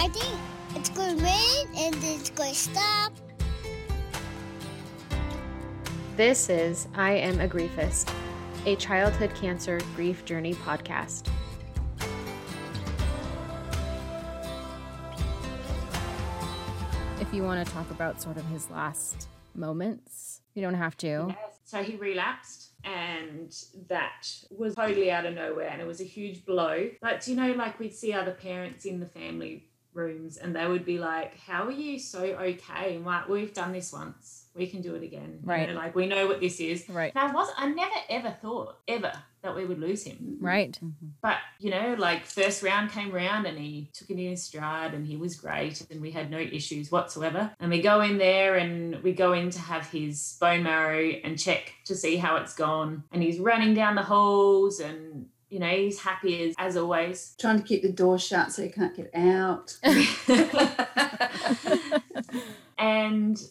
I think it's going to rain and it's going to stop. This is I Am a Griefist, a childhood cancer grief journey podcast. If you want to talk about sort of his last moments, you don't have to. Yes. So he relapsed, and that was totally out of nowhere, and it was a huge blow. But you know, like we'd see other parents in the family rooms, and they would be like, "How are you so okay?" And like, we've done this once. We can do it again. You Right. know, like we know what this is. Right. And I was I never ever thought ever that we would lose him. Mm-hmm. Right. Mm-hmm. But you know, like first round came round and he took it in his stride and he was great and we had no issues whatsoever. And we go in there and we go in to have his bone marrow and check to see how it's gone. And he's running down the halls and you know, he's happy as, as always. Trying to keep the door shut so he can't get out. and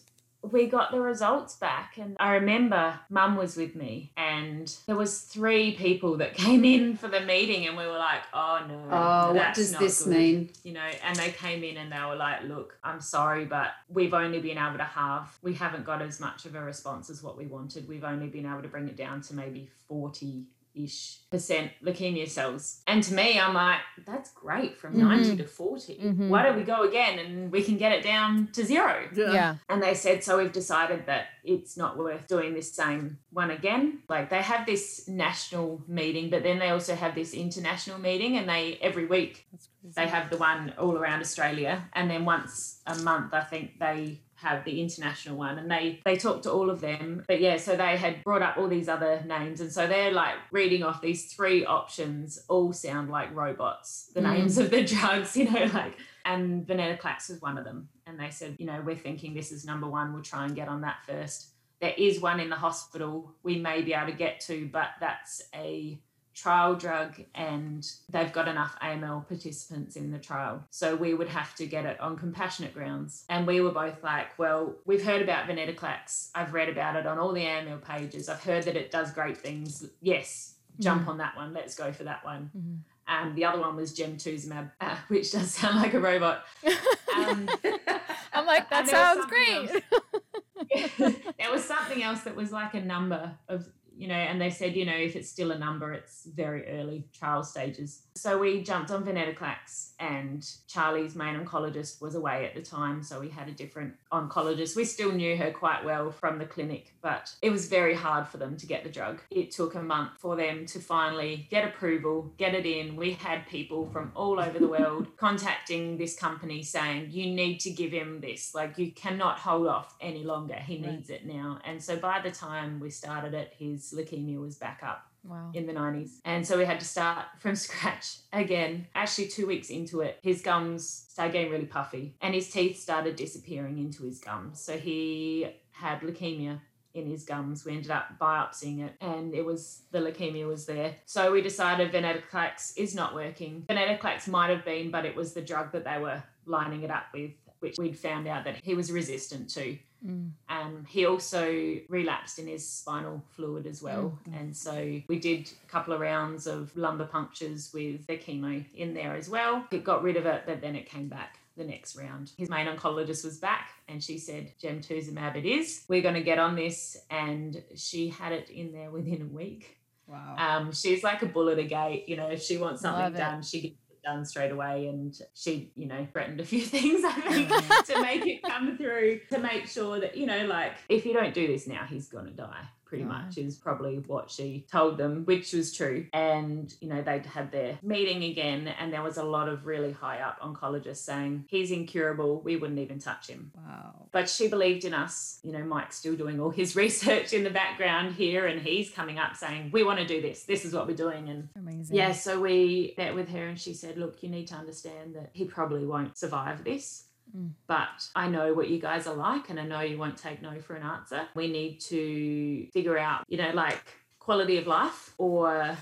we got the results back and i remember mum was with me and there was three people that came in for the meeting and we were like oh no Oh, what does this good." mean? you know and they came in and they were like look i'm sorry but we've only been able to halve we haven't got as much of a response as what we wanted we've only been able to bring it down to maybe 40 ish percent leukemia cells. And to me i'm like that's great from 90 to 40 Mhm. why don't we go again and we can get it down to zero? Yeah. and they said, so we've decided that it's not worth doing this same one again. Like they have this national meeting, but then they also have this international meeting, and they every week they have the one all around Australia, and then once a month, I think they have the international one and they they talk to all of them. But yeah so they had brought up all these other names and so they're like reading off these three options all sound like robots the Mm. names of the drugs you know like and venetoclax was one of them. And they said you know we're thinking this is number one we'll try and get on that first. There is one in the hospital we may be able to get to but that's a trial drug and they've got enough AML participants in the trial. So we would have to get it on compassionate grounds. And we were both like, well, we've heard about venetoclax. I've read about it on all the AML pages. I've heard that it does great things. Yes, jump on that one. Let's go for that one. Mhm. Um, the other one was gemtuzumab, uh, which does sound like a robot. Um, I'm like, that And there was sounds great. there was something else that was like a number of you know and they said you know if it's still a number it's very early trial stages. So we jumped on venetoclax and charlie's main oncologist was away at the time so we had a different oncologist. We still knew her quite well from the clinic but it was very hard for them to get the drug. It took a month for them to finally get approval get it in. We had people from all over the world contacting this company saying you need to give him this. Like you cannot hold off any longer. He needs it now. And so by the time we started it his leukemia was back up Wow. in the 90s. And so we had to start from scratch again. Actually, two weeks into it, his gums started getting really puffy and his teeth started disappearing into his gums. So he had leukemia in his gums. We ended up biopsying it and it was the leukemia was there. So we decided venetoclax is not working. Venetoclax might have been, but it was the drug that they were lining it up with, which we'd found out that he was resistant to. Mm. Um, he also relapsed in his spinal fluid as well. And so we did a couple of rounds of lumbar punctures with the chemo in there as well. It got rid of it, but then it came back the next round. His main oncologist was back and she said, Gemtuzumab it is. We're going to get on this. And she had it in there within a week. Wow. Um, she's like a bull at a gate. You know, if she wants something done, she gets done straight away. And she, you know, threatened a few things, I think, to make it come through, to make sure that, you know, like, if you don't do this now, he's going to die. Pretty Right. much is probably what she told them, which was true. And, you know, they'd had their meeting again, and there was a lot of really high up oncologists saying, he's incurable. We wouldn't even touch him wow. but she believed in us. You know, Mike's still doing all his research in the background here, and he's coming up saying, We want to do this. This is what we're doing. And Amazing. yeah, so we met with her, and she said, Look, you need to understand that he probably won't survive this. But I know what you guys are like, and I know you won't take no for an answer. We need to figure out, you know, like quality of life, or,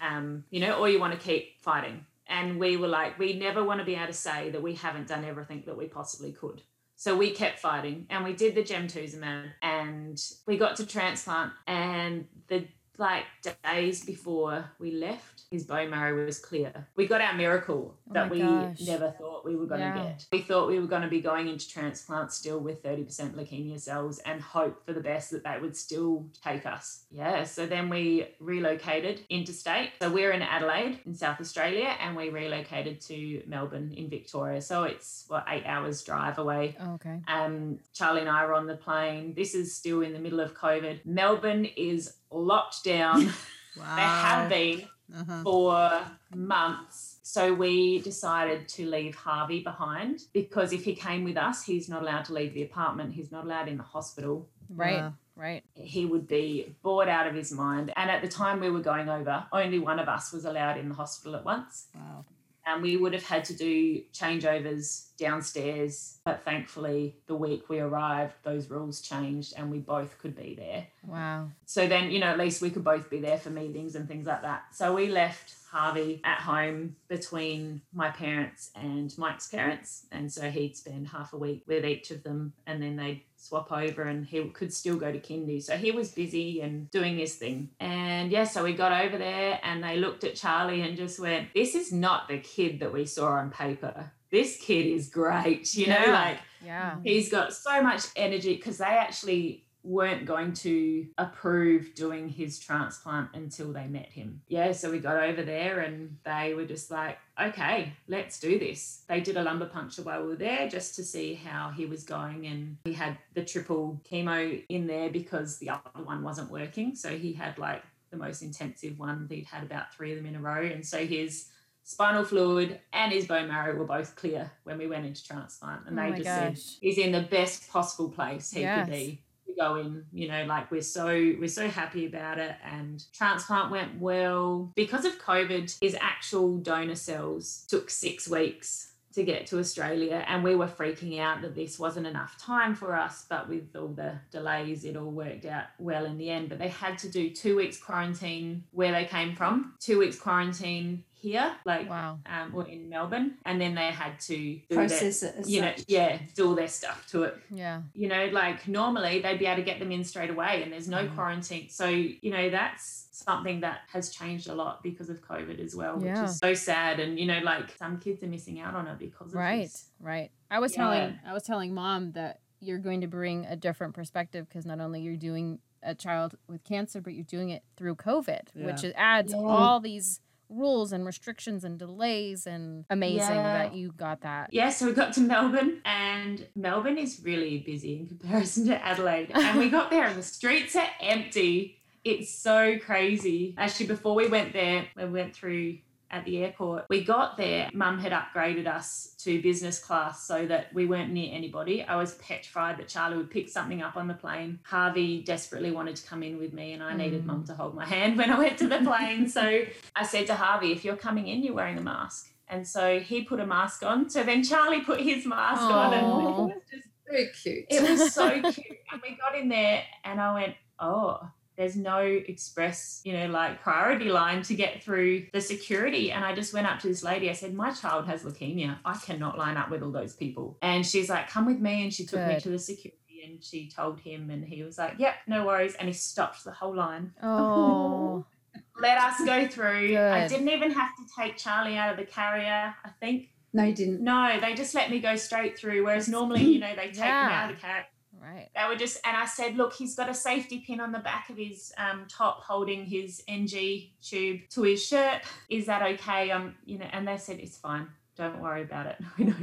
um, you know, or you want to keep fighting. And we were like, we never want to be able to say that we haven't done everything that we possibly could. So we kept fighting and we did the gemtuzumab and we got to transplant and the like days before we left, his bone marrow was clear. We got our miracle Oh that we gosh. never thought we were going to Yeah. get. We thought we were going to be going into transplant still with 30% leukemia cells and hope for the best that they would still take us. Yeah, so then we relocated interstate. So we're in Adelaide in South Australia and we relocated to Melbourne in Victoria. So it's what eight hours drive away Oh, okay. um, Charlie and I were on the plane. This is still in the middle of COVID. Melbourne is locked down. Wow. They have been Uh-huh. for months. So we decided to leave Harvey behind because if he came with us, he's not allowed to leave the apartment. He's not allowed in the hospital. Right. Wow. Right. He would be bored out of his mind. And at the time we were going over, only one of us was allowed in the hospital at once Wow. And we would have had to do changeovers downstairs. But thankfully, the week we arrived, those rules changed and we both could be there. Wow. So then, you know, at least we could both be there for meetings and things like that. So we left Harvey at home between my parents and Mike's parents. And so he'd spend half a week with each of them and then they'd swap over and he could still go to kindy. So he was busy and doing his thing. And yeah, so we got over there and they looked at Charlie and just went, This is not the kid that we saw on paper. This kid is great. You know, Yeah. like Yeah. He's got so much energy because they actually weren't going to approve doing his transplant until they met him. Yeah, so we got over there and they were just like, okay, let's do this. They did a lumbar puncture while we were there just to see how he was going. And he had the triple chemo in there because the other one wasn't working. So he had like the most intensive one. He'd had about three of them in a row. And so his spinal fluid and his bone marrow were both clear when we went into transplant. And Oh they just said he's in the best possible place he Yes. could be to go in you know like we're so we're so happy about it and transplant went well. Because of covid his actual donor cells took six weeks to get to australia and we were freaking out that this wasn't enough time for us but with all the delays it all worked out well in the end. But they had to do two weeks quarantine where they came from two weeks quarantine here like Wow. um, or in melbourne and then they had to do their- Process it as you know, yeah, do all their stuff to it. Yeah. You know, like normally they'd be able to get them in straight away and there's no Mm. quarantine. So, you know, that's something that has changed a lot because of COVID as well, Yeah. which is so sad. And, you know, like some kids are missing out on it because of Right. this. Right. I was Yeah. telling I was telling mom that you're going to bring a different perspective because not only you're doing a child with cancer, but you're doing it through COVID, which Yeah. is- adds Yeah. all these rules and restrictions and delays and amazing Yeah. that you got that. Yeah, so we got to Melbourne, and Melbourne is really busy in comparison to Adelaide. And we got there, and the streets are empty. It's so crazy. Actually, before we went there, we went through at the airport. We got there, mum had upgraded us to business class so that we weren't near anybody. I was petrified that Charlie would pick something up on the plane. Harvey desperately wanted to come in with me, and I needed Mm. mum to hold my hand when I went to the plane. so I said to Harvey, if you're coming in, you're wearing a mask. And so he put a mask on. So then Charlie put his mask on, and it was just Very cute. it was so cute. And we got in there, and I went, oh. There's no express, you know, like priority line to get through the security. And I just went up to this lady. I said, My child has leukemia. I cannot line up with all those people. And she's like, Come with me. And she took me to the security and she told him, and he was like, Yep, no worries. And he stopped the whole line Oh. let us go through. I didn't even have to take Charlie out of the carrier, I think. No, you didn't. No, they just let me go straight through. Whereas normally, you know, they take him Yeah. out of the carrier. Right. They were just, and I said, look, he's got a safety pin on the back of his um, top holding his NG tube to his shirt. Is that okay? Um, you know, and they said, it's fine. Don't worry about it. We know,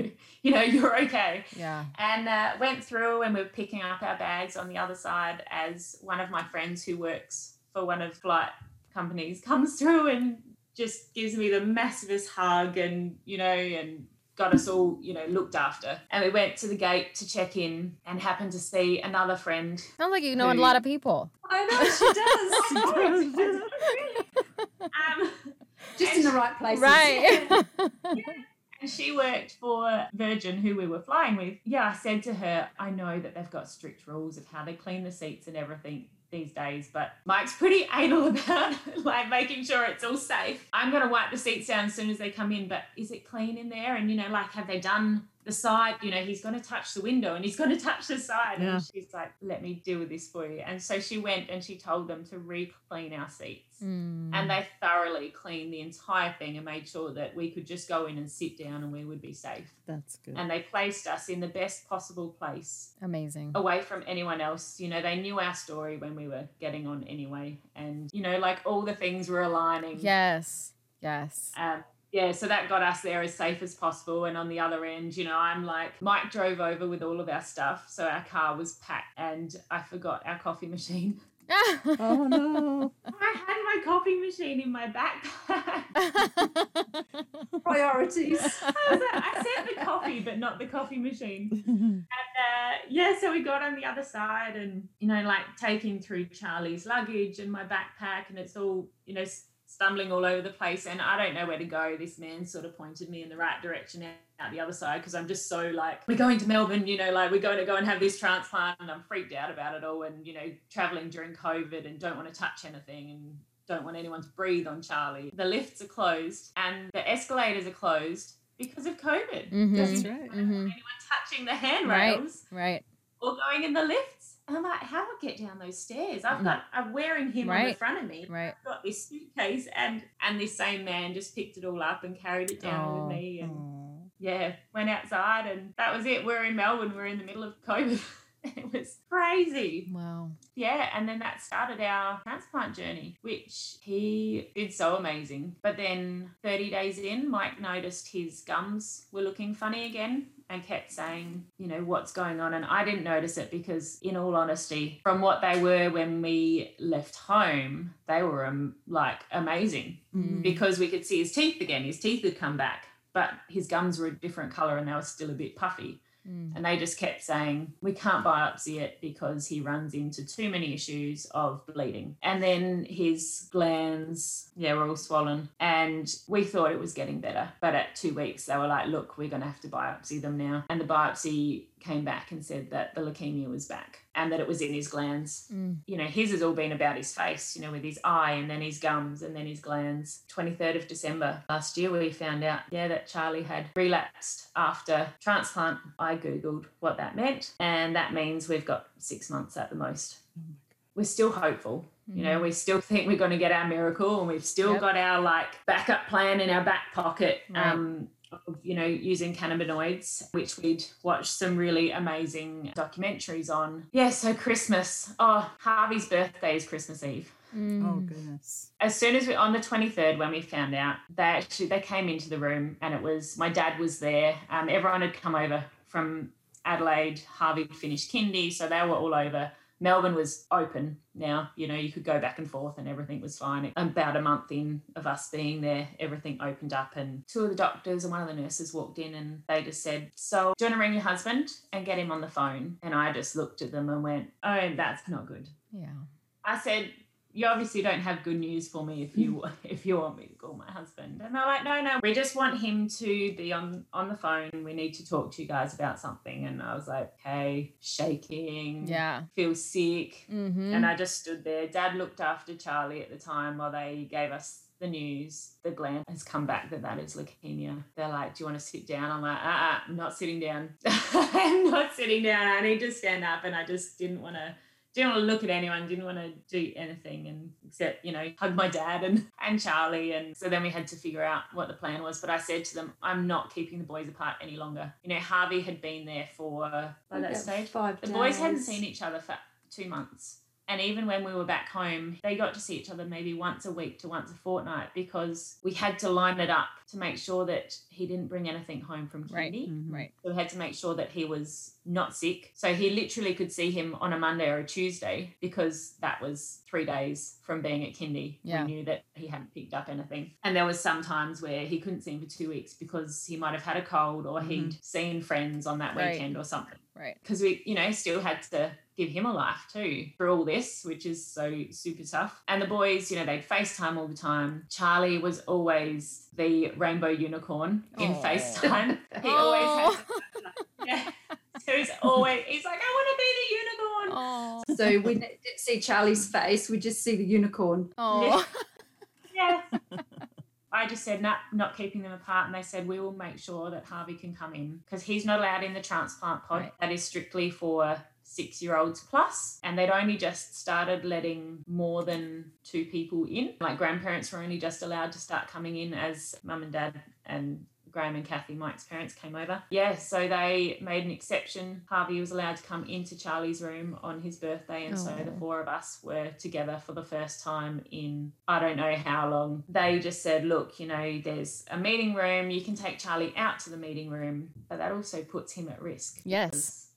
you know, you're okay Yeah. and uh, went through and we were picking up our bags on the other side as one of my friends who works for one of flight companies comes through and just gives me the massivest hug and you know and got us all you know looked after and we went to the gate to check in and happened to see another friend Sounds like you know a lot of people. I know she does. um, Just in the right places. Right. and she worked for Virgin, who we were flying with. Yeah, I said to her, I know that they've got strict rules of how they clean the seats and everything these days, but Mike's pretty anal about like making sure it's all safe. I'm gonna wipe the seats down as soon as they come in, but is it clean in there? And you know, like have they done the side, you know, he's going to touch the window and he's going to touch the side. Yeah. And she's like, let me deal with this for you. And so she went and she told them to re-clean our seats. Mm. And they thoroughly cleaned the entire thing and made sure that we could just go in and sit down and we would be safe. That's good. And they placed us in the best possible place Amazing. away from anyone else. You know, they knew our story when we were getting on anyway. And, you know, like all the things were aligning. Yes. Yes. Um, yeah, so that got us there as safe as possible. And on the other end, you know, I'm like, Mike drove over with all of our stuff. So our car was packed and I forgot our coffee machine. oh no. I had my coffee machine in my backpack. Priorities. I, was like, I said the coffee, but not the coffee machine. And uh, yeah, so we got on the other side and, you know, like taking through Charlie's luggage and my backpack, and it's all, you know, stumbling all over the place. And I don't know where to go. This man sort of pointed me in the right direction out, out the other side because I'm just so like, we're going to Melbourne, you know, like we're going to go and have this transplant. And I'm freaked out about it all. And, you know, traveling during COVID and don't want to touch anything and don't want anyone to breathe on Charlie. The lifts are closed and the escalators are closed because of COVID. Mhm. That's right. don't want Mhm. anyone touching the Right. handrails right. right. or going in the lifts. And I'm like, how do I get down those stairs? I've mm. got, I'm wearing him on the front of me. Right. I've got this suitcase, and and this same man just picked it all up and carried it down Oh. with me. And Aw. yeah, went outside, and that was it. We're in Melbourne. We're in the middle of COVID. it was crazy. Wow. Yeah, and then that started our transplant journey, which he did so amazing. But then 30 days in, Mike noticed his gums were looking funny again and kept saying, you know, what's going on? And I didn't notice it because, in all honesty, from what they were when we left home, they were um, like amazing Mm. because we could see his teeth again. His teeth had come back, but his gums were a different color and they were still a bit puffy. Mm. And they just kept saying, we can't biopsy it because he runs into too many issues of bleeding. And then his glands, yeah, were all swollen. And we thought it was getting better. But at two weeks, they were like, look, we're going to have to biopsy them now. And the biopsy came back and said that the leukemia was back and that it was in his glands Mm. you know, his has all been about his face, you know, with his eye and then his gums and then his glands. 23rd of December last year, we found out, yeah, that Charlie had relapsed after transplant. I Googled what that meant, and that means we've got six months at the most. We're still hopeful. You know, we still think we're going to get our miracle, and we've still Yep. got our like backup plan in our back pocket. Right. Um, of, you know, using cannabinoids, which we'd watched some really amazing documentaries on. Yeah, so Christmas. Oh, Harvey's birthday is Christmas Eve. Mm. Oh goodness. As soon as we on the 23rd when we found out, they actually they came into the room and it was my dad was there. Um, everyone had come over from Adelaide. Harvey finished kindy, so they were all over. Melbourne was open now. You know, you could go back and forth and everything was fine. About a month in of us being there, everything opened up and two of the doctors and one of the nurses walked in and they just said, So, do you want to ring your husband and get him on the phone? And I just looked at them and went, Oh, that's not good. Yeah. I said, "You obviously don't have good news for me if you if you want me to call my husband." And they're like, "No, no, we just want him to be on on the phone. We need to talk to you guys about something." And I was like, "Okay, shaking, Yeah. feel sick." Mm-hmm. And I just stood there. Dad looked after Charlie at the time while they gave us the news. The gland has come back that that is leukemia. They're like, "Do you want to sit down?" I'm like, "Ah, uh I'm not sitting down. I'm not sitting down. I need to stand up." And I just didn't want to didn't want to look at anyone, didn't want to do anything and except, you know, hug my dad and, and Charlie. And so then we had to figure out what the plan was. But I said to them, I'm not keeping the boys apart any longer. You know, Harvey had been there for by that stage. Five The boys hadn't seen each other for two months. And even when we were back home, they got to see each other maybe once a week to once a fortnight because we had to line it up to make sure that he didn't bring anything home from Right. kindy. Mhm. Right. So we had to make sure that he was not sick. So he literally could see him on a Monday or a Tuesday because that was three days from being at kindy. Yeah. We knew that he hadn't picked up anything. And there was some times where he couldn't see him for two weeks because he might have had a cold or he'd seen friends on that Right. weekend or something. Right. Because we, you know, still had to give him a life too for all this, which is so super tough. And the boys, you know, they'd FaceTime all the time. Charlie was always the rainbow unicorn in Aw. FaceTime. He always had yeah. So he's always he's like, I want to be the unicorn. Oh. So we didn't see Charlie's face. We just see the unicorn. Oh. Yeah. I I just said, nah, not keeping them apart. And they said, we will make sure that Harvey can come in because he's not allowed in the transplant pod. Right. That is strictly for six year olds plus, and they'd only just started letting more than two people in. Like grandparents were only just allowed to start coming in as mum and dad and Graham and Kathy, Mike's parents, came over. Yeah, so they made an exception. Harvey was allowed to come into Charlie's room on his birthday, and so the Oh. four of us were together for the first time in I don't know how long. They just said, look, you know, there's a meeting room, you can take Charlie out to the meeting room, but that also puts him at risk. Yes.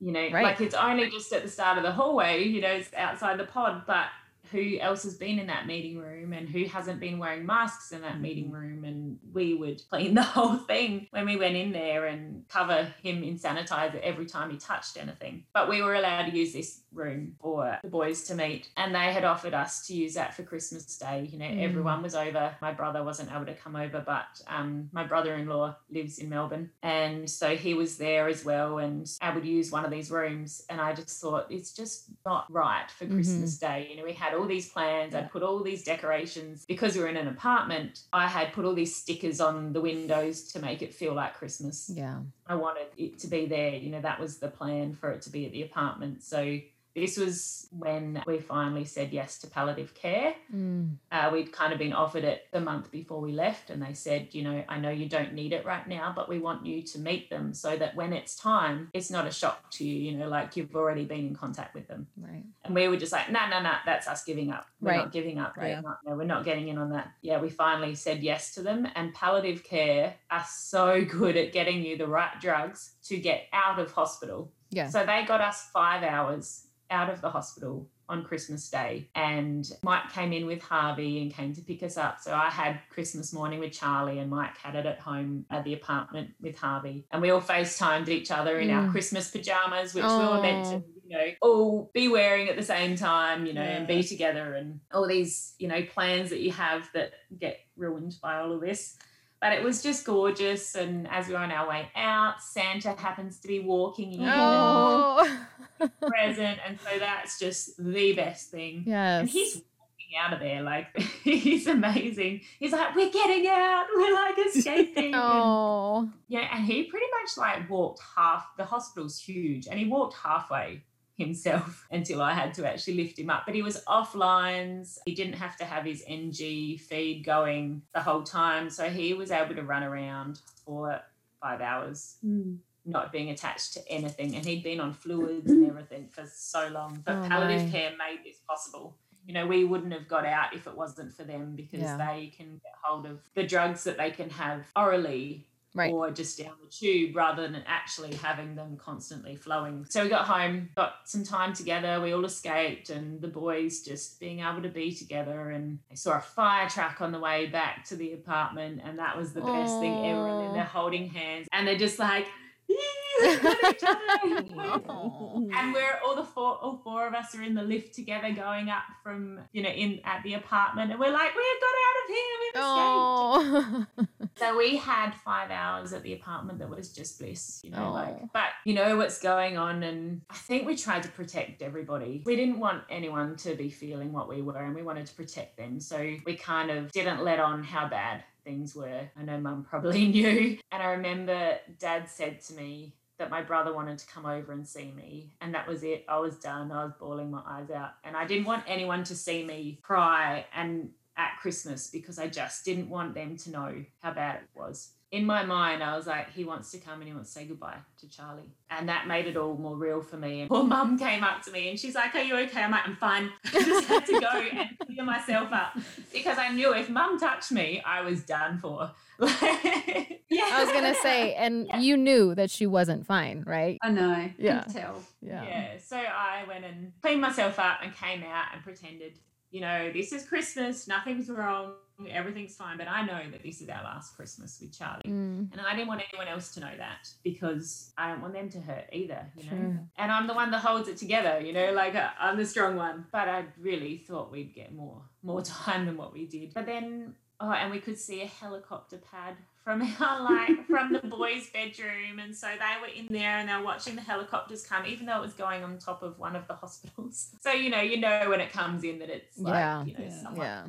You know, Right. like it's only just at the start of the hallway, you know, it's outside the pod, but who else has been in that meeting room and who hasn't been wearing masks in that Mm-hmm. meeting room and we would clean the whole thing when we went in there and cover him in sanitizer every time he touched anything but we were allowed to use this room for the boys to meet and they had offered us to use that for christmas day you know Mm. everyone was over my brother wasn't able to come over but um, my brother-in-law lives in melbourne and so he was there as well and able to use one of these rooms and i just thought it's just not right for Mhm. christmas day you know we had all these plans i'd put all these decorations because we were in an apartment i had put all these stickers on the windows to make it feel like christmas Yeah. I wanted it to be there. You know, that was the plan for it to be at the apartment. So this was when we finally said yes to palliative care. Mm. Uh, we'd kind of been offered it the month before we left, and they said, you know, I know you don't need it right now, but we want you to meet them so that when it's time, it's not a shock to you, you know, like you've already been in contact with them. Right. And we were just like, no, no, no, that's us giving up. We're Right. not giving up. Right. We're, not, no, we're not getting in on that. Yeah, we finally said yes to them. And palliative care are so good at getting you the right drugs to get out of hospital. Yeah. So they got us five hours out of the hospital on Christmas Day. And Mike came in with Harvey and came to pick us up. So I had Christmas morning with Charlie, and Mike had it at home at the apartment with Harvey. And we all FaceTimed each other in our Mm. Christmas pajamas, which we were meant to you know, all be wearing at the same time, you know, and be together and all these, you know, plans that you have that get ruined by all of this. But it was just gorgeous. And as we were on our way out, Santa happens to be walking in Oh. and present. And so that's just the best thing. yes. And he's walking out of there like he's amazing. He's like, We're getting out, we're like escaping. And- Oh. yeah, and he pretty much like walked half. The hospital's huge, and he walked halfway himself until I had to actually lift him up. But he was off lines. He didn't have to have his NG feed going the whole time, so he was able to run around for five hours, Mm. not being attached to anything. And he'd been on fluids and everything for so long. But Oh, palliative care made this possible. You know, we wouldn't have got out if it wasn't for them because Yeah. they can get hold of the drugs that they can have orally Right. or just down the tube rather than actually having them constantly flowing. So we got home, got some time together, we all escaped, and the boys just being able to be together. And I saw a fire truck on the way back to the apartment, and that was the best thing ever. And then they're holding hands and they're just like, we've got each other. And we're all the four, all four of us are in the lift together, going up from you know in at the apartment, and we're like, we've got out of here, we've escaped. So we had five hours at the apartment that was just bliss, you know, Oh. like, but you know what's going on. And I think we tried to protect everybody. We didn't want anyone to be feeling what we were and we wanted to protect them. So we kind of didn't let on how bad things were. I know mum probably knew. And I remember dad said to me, that my brother wanted to come over and see me. And that was it. I was done. I was bawling my eyes out. And I didn't want anyone to see me cry and at Christmas because I just didn't want them to know how bad it was. In my mind, I was like, he wants to come and he wants to say goodbye to Charlie. And that made it all more real for me. And poor mum came up to me and she's like, Are you okay? I'm like, I'm fine. I just had to go and clear myself up because I knew if mum touched me, I was done for. yeah. I was gonna say, and Yeah. you knew that she wasn't fine, right? I know. Yeah. Can tell. Yeah. So I went and cleaned myself up and came out and pretended, you know, this is Christmas, nothing's wrong, everything's fine. But I know that this is our last Christmas with Charlie. Mm, And I didn't want anyone else to know that because I don't want them to hurt either, you know. Sure. And I'm the one that holds it together, you know, like uh, I'm the strong one. But I really thought we'd get more more time than what we did. But then oh, and we could see a helicopter pad from our like from the boys' bedroom, and so they were in there and they were watching the helicopters come, even though it was going on top of one of the hospitals. So you know, you know when it comes in that it's like Yeah. you know Yeah. someone yeah.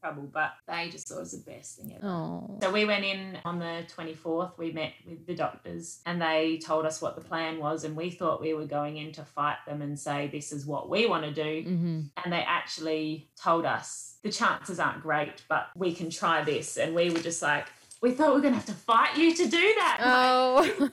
trouble, but they just thought it was the best thing ever. Oh. So we went in on the 24th. We met with the doctors and they told us what the plan was. And we thought we were going in to fight them and say, this is what we want to do. Mm-hmm. And they actually told us the chances aren't great, but we can try this. And we were just like, we thought we are going to have to fight you to do that. Oh.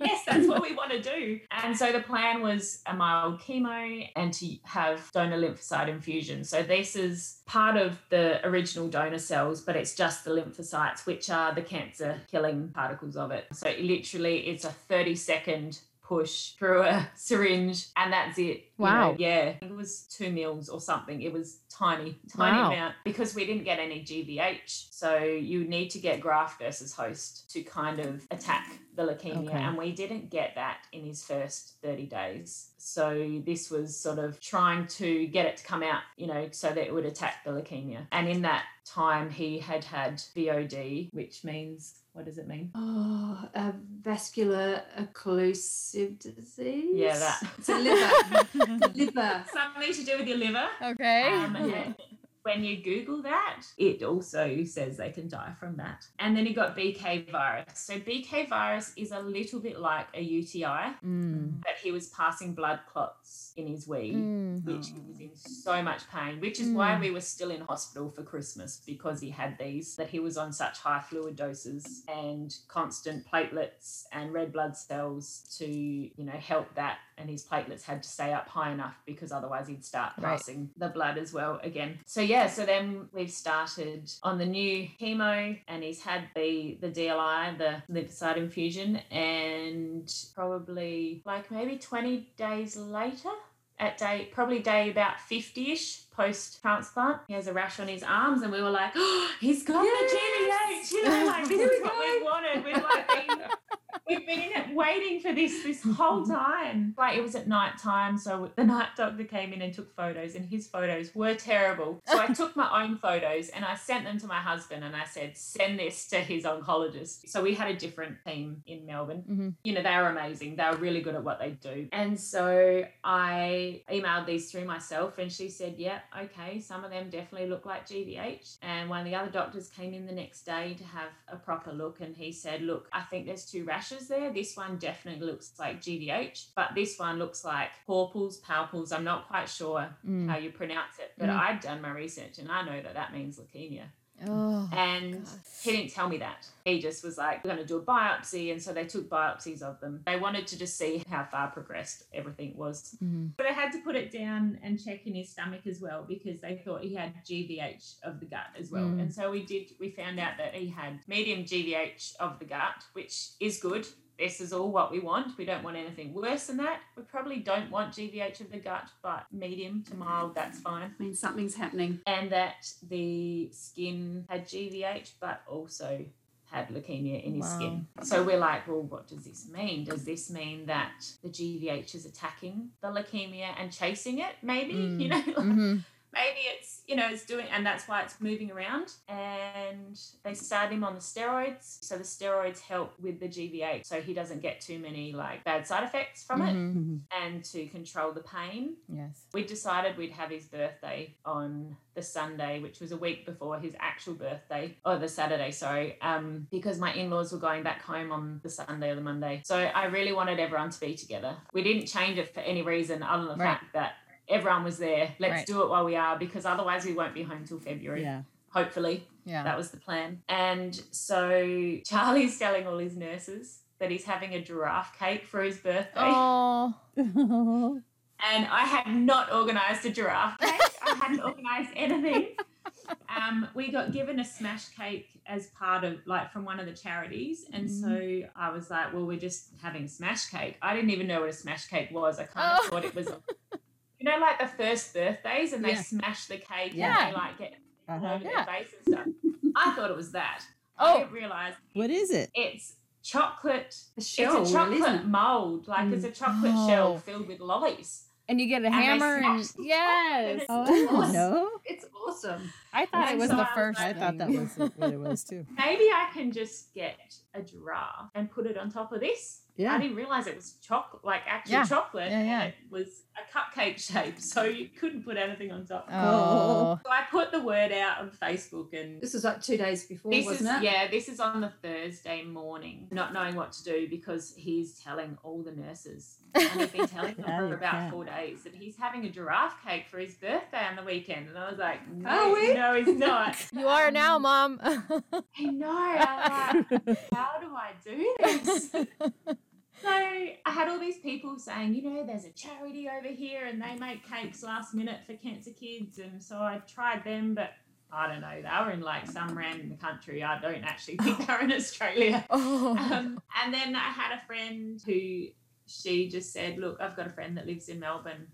yes, that's what we want to do. And so the plan was a mild chemo and to have donor lymphocyte infusion. So this is part of the original donor cells, but it's just the lymphocytes, which are the cancer killing particles of it. So literally, it's a 30 second push through a syringe and that's it. You Wow. know, yeah. It was two mils or something. It was tiny, tiny Wow. amount because we didn't get any GVH. So you need to get graft versus host to kind of attack the leukemia. Okay. And we didn't get that in his first 30 days. So this was sort of trying to get it to come out, you know, so that it would attack the leukemia. And in that time, he had had VOD, which means, what does it mean? Oh, a vascular occlusive disease. Yeah, that. It's a liver. liver. Something to do with your liver. Okay. Um, and when you Google that, it also says they can die from that. And then you got BK virus. So BK virus is a little bit like a UTI, Mm. but he was passing blood clots in his wee. Mm. Which he was in so much pain, which is why we were still in hospital for Christmas because he had these, that he was on such high fluid doses and constant platelets and red blood cells to, you know, help that. And his platelets had to stay up high enough because otherwise he'd start Right. passing the blood as well again. So yeah, so then we've started on the new chemo and he's had the the DLI, the lymphocyte infusion, and probably like maybe 20 days later at day probably day about 50ish post transplant he has a rash on his arms and we were like oh he's got the GVH you know like this is what we wanted we've like been we've been waiting for this this whole time like it was at night time so the night doctor came in and took photos and his photos were terrible so I took my own photos and I sent them to my husband and I said send this to his oncologist so we had a different team in Melbourne Mhm. you know, they were amazing. They were really good at what they do. And so I emailed these through myself and she said, yeah, okay, some of them definitely look like GVH. And one of the other doctors came in the next day to have a proper look and he said, look, I think there's two rashes there. This one definitely looks like GVH, but this one looks like Porpals, Palpals. I'm not quite sure Mm. how you pronounce it, but Mm. I've done my research and I know that that means leukemia. Oh. And God. he didn't tell me that. He just was like, we're going to do a biopsy. And so they took biopsies of them. They wanted to just see how far progressed everything was. Mhm. But I had to put it down and check in his stomach as well because they thought he had GVH of the gut as well. Mm. And so we did, we found out that he had medium GVH of the gut, which is good. This is all what we want. We don't want anything worse than that. We probably don't want GVH of the gut, but medium to mild, that's fine I mean, something's happening. and that the skin had GVH, but also had leukemia in his Wow. skin. So we're like, well, what does this mean? Does this mean that the GVH is attacking the leukemia and chasing it? Maybe, you know, like, Mhm. Maybe it's you know it's doing and that's why it's moving around and they start him on the steroids so the steroids help with the gvh so he doesn't get too many like bad side effects from it Mhm. and to control the pain Yes. we decided we'd have his birthday on the Sunday, which was a week before his actual birthday, or the Saturday, sorry, um, because my in laws were going back home on the Sunday or the Monday. So I really wanted everyone to be together. We didn't change it for any reason other than the Right. fact that everyone was there. Let's Right. do it while we are, because otherwise we won't be home till February. Yeah. Hopefully. Yeah. That was the plan. And so Charlie's telling all his nurses that he's having a giraffe cake for his birthday. Oh. and I had not organised a giraffe cake. I hadn't organised anything. Um, we got given a smash cake as part of like from one of the charities, and so I was like, "Well, we're just having smash cake." I didn't even know what a smash cake was. I kind of Oh. thought it was, you know, like the first birthdays, and they Yeah. smash the cake Yeah. and they like get Uh-huh. over Yeah. their face and stuff. I thought it was that. I Oh. didn't realise What is it? it's chocolate. A shell, it's a chocolate it? mold, like it's a chocolate Oh. shell filled with lollies. And you get a And hammer and smash- yes. Oh, I didn't It's awesome. I thought And it was so the I was first. I thought that was what it was too. Maybe I can just get a giraffe and put it on top of this. Yeah. I didn't realize it was chocolate, like actual Yeah. chocolate, Yeah, yeah. and it was a cupcake shape, so you couldn't put anything on top. Oh. So I I put the word out on Facebook and This was like two days before, this wasn't is it? yeah, this is on the Thursday morning, not knowing what to do because he's telling all the nurses. And he's been telling them Yeah, for about can. four days that he's having a giraffe cake for his birthday on the weekend. And I was like, no, Are we? no, he's not. you are now, mom. I know. I'm like, how do I do this? So I had all these people saying, you know, there's a charity over here and they make cakes last minute for cancer kids. And so I tried them, but I don't know, they were in like some random country. I don't actually think they're in Australia. oh. Um, and then I had a friend who she just said, look, I've got a friend that lives in Melbourne.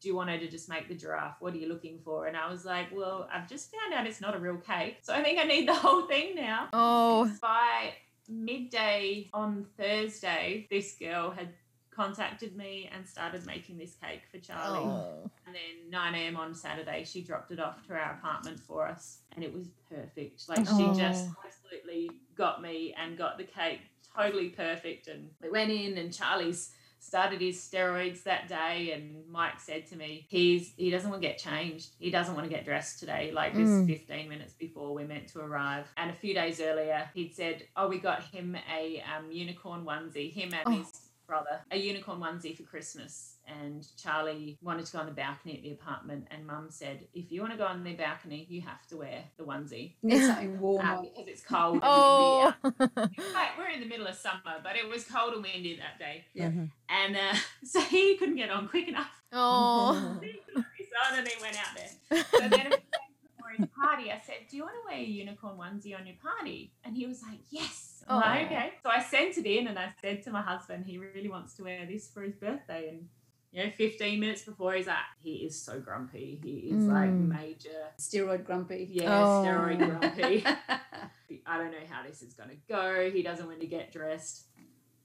Do you want her to just make the giraffe? What are you looking for? And I was like, well, I've just found out it's not a real cake. So I think I need the whole thing now oh. by midday on Thursday, this girl had contacted me and started making this cake for Charlie. Oh. And then 9 a.m. on Saturday, she dropped it off to our apartment for us, and it was perfect. Like she oh. just Oh. absolutely got me and got the cake totally perfect. And we went in, and Charlie's started his steroids that day and Mike said to me he's he doesn't want to get changed he doesn't want to get dressed today like this Mm. 15 minutes before we're meant to arrive and a few days earlier he'd said oh we got him a um, unicorn onesie him and Oh. his brother a unicorn onesie for christmas and charlie wanted to go on the balcony at the apartment and mum said if you want to go on the balcony you have to wear the onesie Need something warm. uh, because it's cold and Oh. windy. Like, we're in the middle of summer but it was cold and windy that day Yeah. Mhm. and uh, so he couldn't get on quick enough. oh. He put his on and he went out there. So then a few days before his party, I said, "Do you want to wear a unicorn onesie on your party?" And he was like, "Yes." I'm like, okay. So I sent it in and I said to my husband, he really wants to wear this for his birthday. And you know, 15 minutes before he's like, he is so grumpy. He is like Mm. major, Steroid grumpy. yeah, Oh. steroid grumpy. I don't know how this is going to go. He doesn't want to get dressed.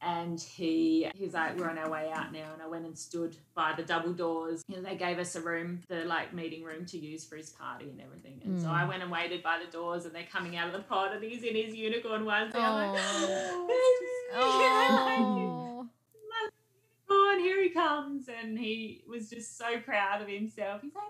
And he he's like, we're on our way out now. And I went and stood by the double doors. You know, they gave us a room, the like meeting room to use for his party and everything. And so Mm. I went and waited by the doors and they're coming out of the pod and he's in his unicorn onesie. I'm like, Oh. and here he comes. And he was just so proud of himself. He's like,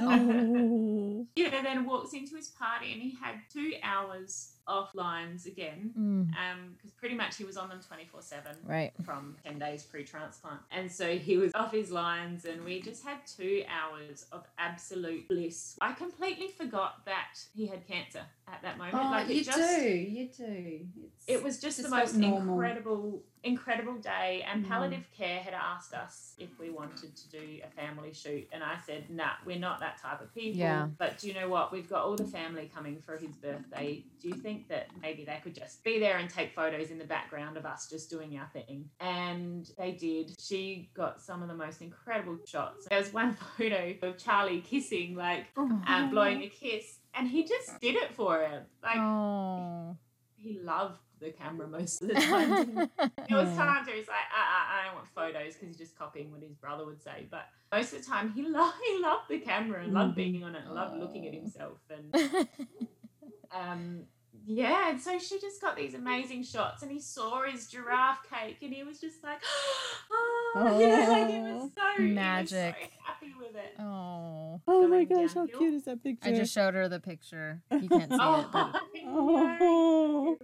Mama. Oh. Yeah, then walks into his party and he had two hours off lines again. Mm, Um, because pretty much he was on them 24 7 right. from 10 days pre-transplant and so he was off his lines and we just had two hours of absolute bliss i completely forgot that he had cancer at that moment Oh, like you just do. You do. It's, it was just, the most normal. incredible incredible day and Mm. palliative care had asked us if we wanted to do a family shoot and i said nah we're not that type of people Yeah. but do you know what we've got all the family coming for his birthday do you think that maybe they could just be there and take photos in the background of us just doing our thing and they did she got some of the most incredible shots there was one photo of charlie kissing like uh, blowing a kiss and he just did it for her like Oh. he loved the camera most of the time. there was times where he's like, uh, uh, I don't want photos because he's just copying what his brother would say. But most of the time, he loved he loved the camera and loved being on it and loved looking at himself. And um, yeah, and so she just got these amazing shots, and he saw his giraffe cake, and he was just like, oh, you know, like he was so he was Magic. so happy with it. oh. Oh my Going gosh, how cute is that picture? I just showed her the picture. You can't see it, Oh, but Oh.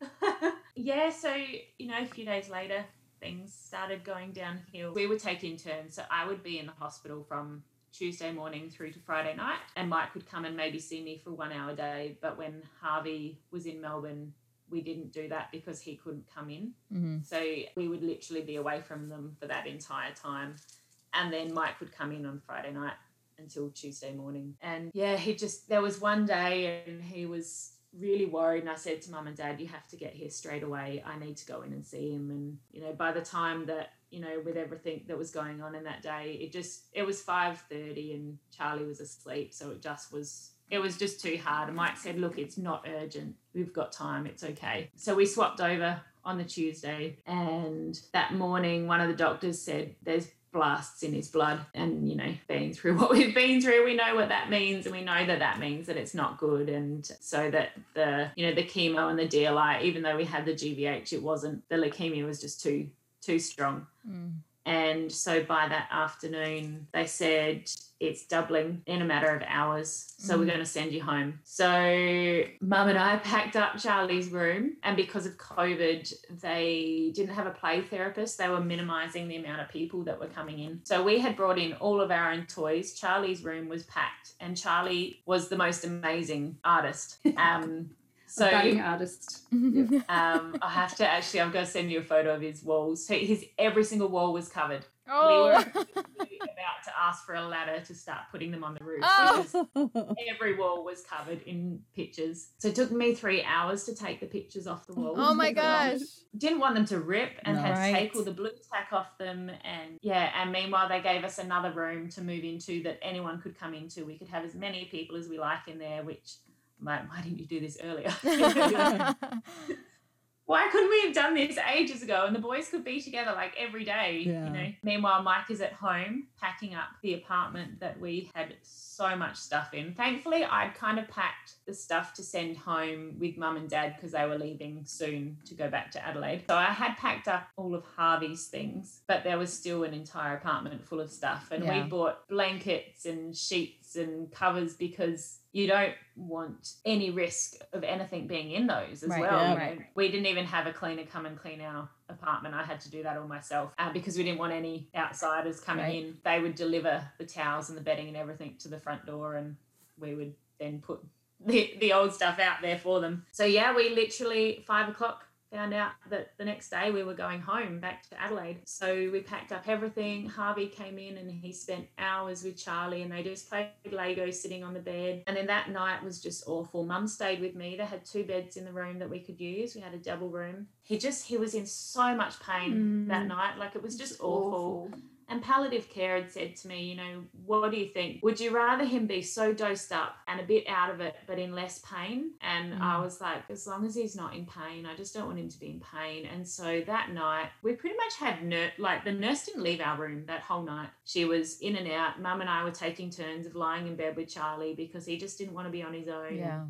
yeah, so you know, a few days later, things started going downhill. We would take in turns, so I would be in the hospital from Tuesday morning through to Friday night, and Mike would come and maybe see me for one hour a day. But when Harvey was in Melbourne, we didn't do that because he couldn't come in. Mhm. So we would literally be away from them for that entire time. And then Mike would come in on Friday night until Tuesday morning. And yeah, he just, there was one day and he was really worried. And I said to mum and dad, you have to get here straight away. I need to go in and see him. And, you know, by the time that, you know, with everything that was going on in that day, it just, it was 5.30 and Charlie was asleep. So it just was, it was just too hard. And Mike said, look, it's not urgent. We've got time. It's okay. So we swapped over on the Tuesday. And that morning, one of the doctors said, there's blasts in his blood. And, you know, being through what we've been through, we know what that means. And we know that that means that it's not good. And so that the, you know, the chemo and the DLI, even though we had the GVH, it wasn't, the leukemia was just too, too strong. Mm. And so by that afternoon, they said it's doubling in a matter of hours. So we're Mhm. going to send you home. So mum and I packed up Charlie's room. And because of COVID, they didn't have a play therapist. They were minimizing the amount of people that were coming in. So we had brought in all of our own toys. Charlie's room was packed, and Charlie was the most amazing artist. Um, so budding artist. um, I have to actually, I'm going to send you a photo of his walls. So his every single wall was covered. oh. We were about to ask for a ladder to start putting them on the roof. Oh. every wall was covered in pictures. So it took me three hours to take the pictures off the walls. oh my gosh. Didn't want them to rip and No. had to take all the blue tack off them. And yeah, and meanwhile, they gave us another room to move into that anyone could come into. We could have as many people as we like in there, which Like, why didn't you do this earlier? why couldn't we have done this ages ago and the boys could be together like every day Yeah. you know meanwhile mike is at home packing up the apartment that we had so much stuff in thankfully i'd kind of packed the stuff to send home with mum and dad because they were leaving soon to go back to adelaide so i had packed up all of harvey's things but there was still an entire apartment full of stuff and Yeah. we bought blankets and sheets and covers because you don't want any risk of anything being in those as Right, well. yeah. know. We didn't even have a cleaner come and clean our apartment. I had to do that all myself uh, because we didn't want any outsiders coming Right. in. They would deliver the towels and the bedding and everything to the front door, and we would then put the, the old stuff out there for them. So, yeah, we literally, five o'clock, found out that the next day we were going home back to Adelaide. So we packed up everything. Harvey came in and he spent hours with Charlie and they just played Lego sitting on the bed. And then that night was just awful. Mum stayed with me. They had two beds in the room that we could use. We had a double room. He just he was in so much pain Mm. that night. Like it was just awful. And palliative care had said to me, you know, what do you think? Would you rather him be so dosed up and a bit out of it, but in less pain? And I Mm. was like, as long as he's not in pain, I just don't want him to be in pain. And so that night, we pretty much had nur- like the nurse didn't leave our room that whole night. She was in and out. Mum and I were taking turns of lying in bed with Charlie because he just didn't want to be on his own. Yeah.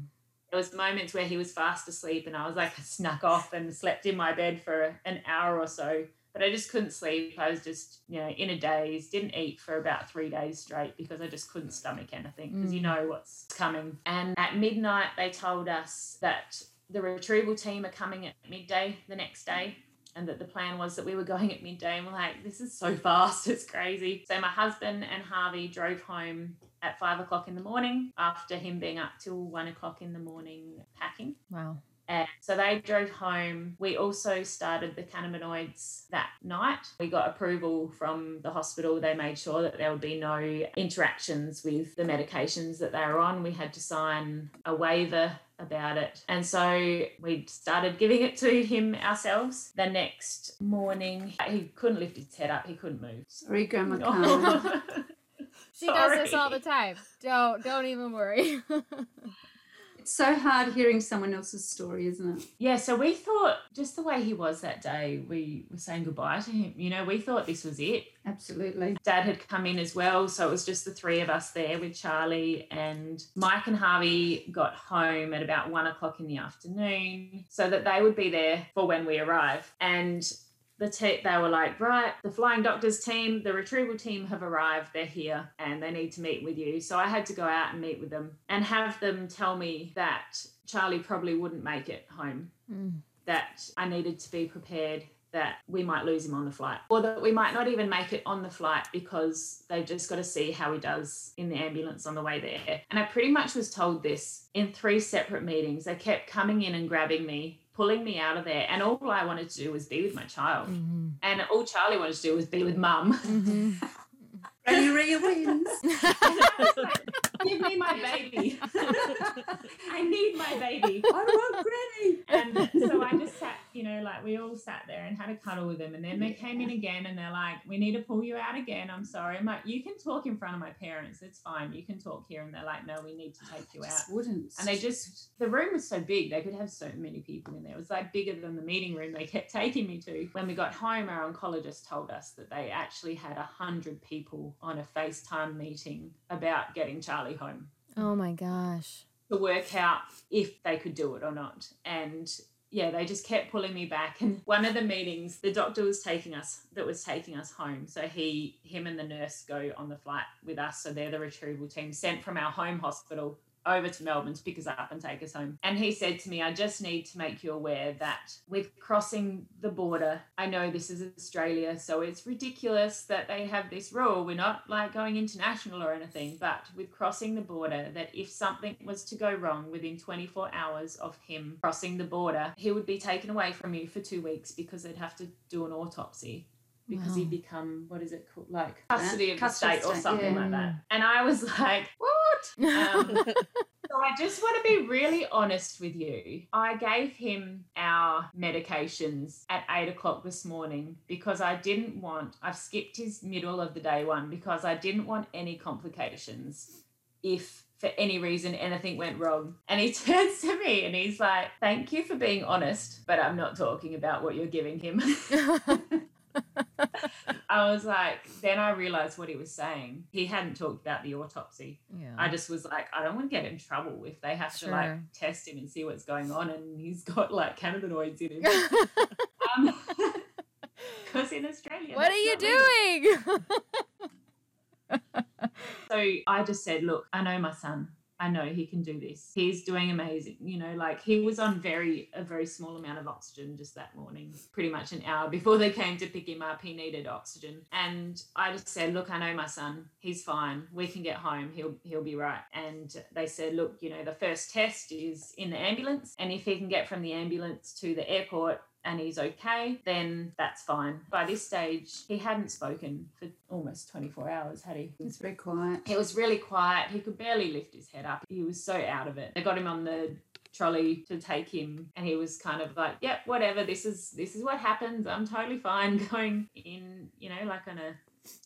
There was moments where he was fast asleep, and I was like snuck off and slept in my bed for an hour or so. But I just couldn't sleep. I was just, you know, in a daze. Didn't eat for about three days straight because I just couldn't stomach anything because you Mm. know what's coming. And at midnight, they told us that the retrieval team are coming at midday the next day. And that the plan was that we were going at midday, and we're like, this is so fast, it's crazy. So, my husband and Harvey drove home at five o'clock in the morning after him being up till one o'clock in the morning packing. Wow. And so they drove home. We also started the cannabinoids that night. We got approval from the hospital. They made sure that there would be no interactions with the medications that they were on. We had to sign a waiver about it. And so we started giving it to him ourselves. The next morning, he couldn't lift his head up, he couldn't move. Sorry, Grandma Carmen. She does this all the time. Don't don't even worry. it's so hard hearing someone else's story, isn't it? Yeah, so we thought just the way he was that day, we were saying goodbye to him. You know, we thought this was it. Absolutely. Dad had come in as well, so it was just the three of us there with Charlie and Mike and Harvey got home at about one o'clock in the afternoon so that they would be there for when we arrive. And the te- they were like, right, the flying doctors team, the retrieval team have arrived. They're here and they need to meet with you. So I had to go out and meet with them and have them tell me that Charlie probably wouldn't make it home Mm. that I needed to be prepared that we might lose him on the flight or that we might not even make it on the flight because they've just got to see how he does in the ambulance on the way there. And I pretty much was told this in three separate meetings. They kept coming in and grabbing me, pulling me out of there. And all I wanted to do was be with my child. Mhm. And all Charlie wanted to do was be with mum. Mhm. Granny Rhea wins. Give me my baby. I need my baby. I want Granny. And so I just sat, you know, like we all sat there and had a cuddle with them. And then they came in again and they're like, we need to pull you out again. I'm sorry. I'm like, you can talk in front of my parents. It's fine. You can talk here. And they're like, no, we need to take you out. Wouldn't. And they just, the room was so big, they could have so many people in there. It was like bigger than the meeting room they kept taking me to. When we got home, our oncologist told us that they actually had a hundred people on a FaceTime meeting about getting Charlie home Oh my gosh. to work out if they could do it or not. And yeah, they just kept pulling me back. And one of the meetings, the doctor was taking us that was taking us home. So he, him, and the nurse go on the flight with us. So they're the retrieval team sent from our home hospital over to Melbourne to pick us up and take us home. And he said to me, I just need to make you aware that with crossing the border, I know this is Australia, so it's ridiculous that they have this rule. We're not like going international or anything, but with crossing the border, that if something was to go wrong within 24 hours of him crossing the border, he would be taken away from you for two weeks because they'd have to do an autopsy because he'd become what is it called like custody of the custody state or something yeah. like that and i was like what um, so i just want to be really honest with you i gave him our medications at eight o'clock this morning because i didn't want i've skipped his middle of the day one because i didn't want any complications if for any reason anything went wrong. And he turns to me and he's like, Thank you for being honest, but I'm not talking about what you're giving him. I was like, then I realized what he was saying. He hadn't talked about the autopsy. yeah. I just was like, I don't want to get in trouble if they have to like test him and see what's going on and he's got like cannabinoids in him. um, Because in Australia, what are you doing? So I just said, look, I know my son. I know he can do this. He's doing amazing. You know, like he was on very a very small amount of oxygen just that morning. Pretty much an hour before they came to pick him up, he needed oxygen. And I just said, look, I know my son. He's fine. We can get home. He'll he'll be right. And they said, look, you know, the first test is in the ambulance, and if he can get from the ambulance to the airport and he's okay, then that's fine. By this stage, he hadn't spoken for almost 24 hours, had he? It's very quiet. It was really quiet. He could barely lift his head up. He was so out of it. They got him on the trolley to take him and he was kind of like yep whatever this is this is what happens i'm totally fine going in you know like on a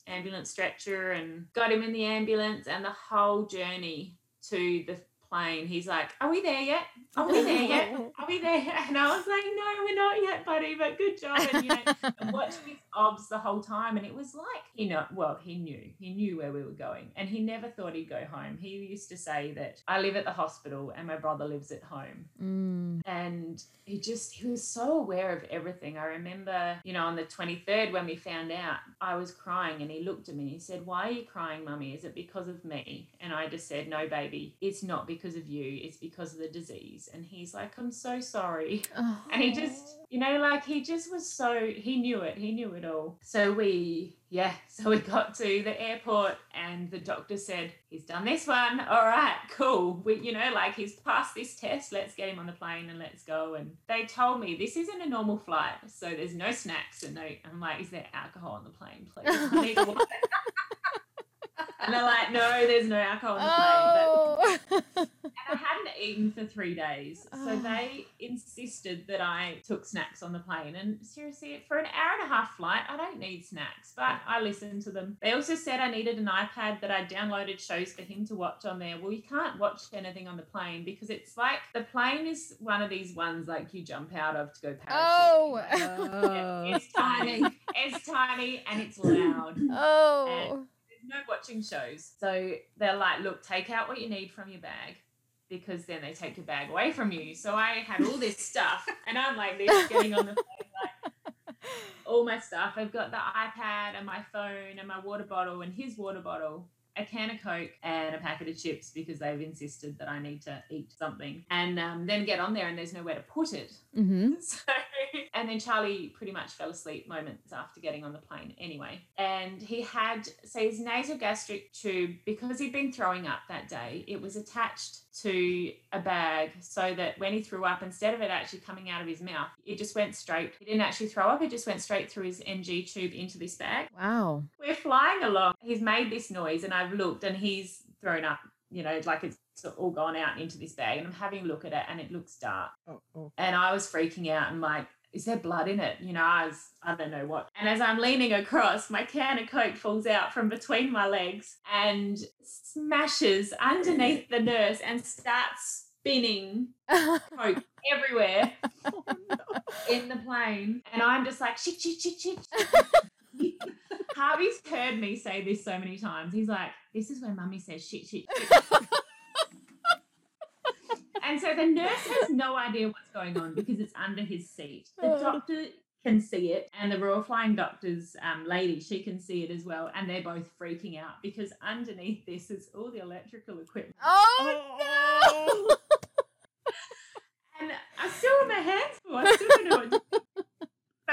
ambulance stretcher and got him in the ambulance and the whole journey to the plane. He's like are we there yet? Are we there yet? Are we there? Yet? and i was like no we're not yet buddy but good job. And you know watching his obs the whole time and it was like you know well he knew. He knew where we were going and he never thought he'd go home. He used to say that i live at the hospital and my brother lives at home. Mm. and he just he was so aware of everything. I remember you know on the 23rd when we found out i was crying and he looked at me and he said why are you crying mummy? Is it because of me? And i just said no baby it's not because of you it's because of the disease. And he's like i'm so sorry. Oh. and he just you know like he just was so he knew it he knew it all. So we yeah so we got to the airport and the doctor said he's done this one. All right cool. We you know like he's passed this test. Let's get him on the plane and let's go. And they told me this isn't a normal flight so there's no snacks and no i'm like is there alcohol on the plane please? I need water." and they're like no there's no alcohol on the plane but Oh. and I hadn't eaten for three days. So Oh. they insisted that I took snacks on the plane. And seriously, for an hour and a half flight, I don't need snacks, but I listened to them. They also said I needed an iPad that I downloaded shows for him to watch on there. Well, you can't watch anything on the plane because it's like the plane is one of these ones like you jump out of to go parachuting. oh. Yeah, it's oh. tiny. It's tiny and it's loud oh. there's no watching shows. So they're like, look, take out what you need from your bag because then they take your bag away from you. So I had all this stuff and I'm like this getting on the plane, like all my stuff. I've got the iPad and my phone and my water bottle and his water bottle. A can of Coke and a packet of chips because they've insisted that I need to eat something and um, then get on there and there's nowhere to put it. Mm-hmm. So, and then Charlie pretty much fell asleep moments after getting on the plane anyway. And he had, so his nasogastric tube, because he'd been throwing up that day, it was attached to a bag so that when he threw up, instead of it actually coming out of his mouth, it just went straight. He didn't actually throw up, it just went straight through his NG tube into this bag. Wow. We're flying along. He's made this noise, and I've looked, and he's thrown up, you know, like it's all gone out into this bag. And I'm having a look at it, and it looks dark Oh, oh. and I was freaking out and like, is there blood in it? You know, I was, I don't know what. And as I'm leaning across, my can of Coke falls out from between my legs and smashes underneath the nurse and starts spinning Coke everywhere in the plane. And I'm just like, shit, shit, shit, shit. Harvey's heard me say this so many times. He's like, this is where mummy says shit, shit, shit. and so the nurse has no idea what's going on because it's under his seat. The doctor can see it, and the Royal Flying Doctors um, lady, she can see it as well. And they're both freaking out because underneath this is all the electrical equipment. Oh no! And I still have my hands full. I still don't know what to do.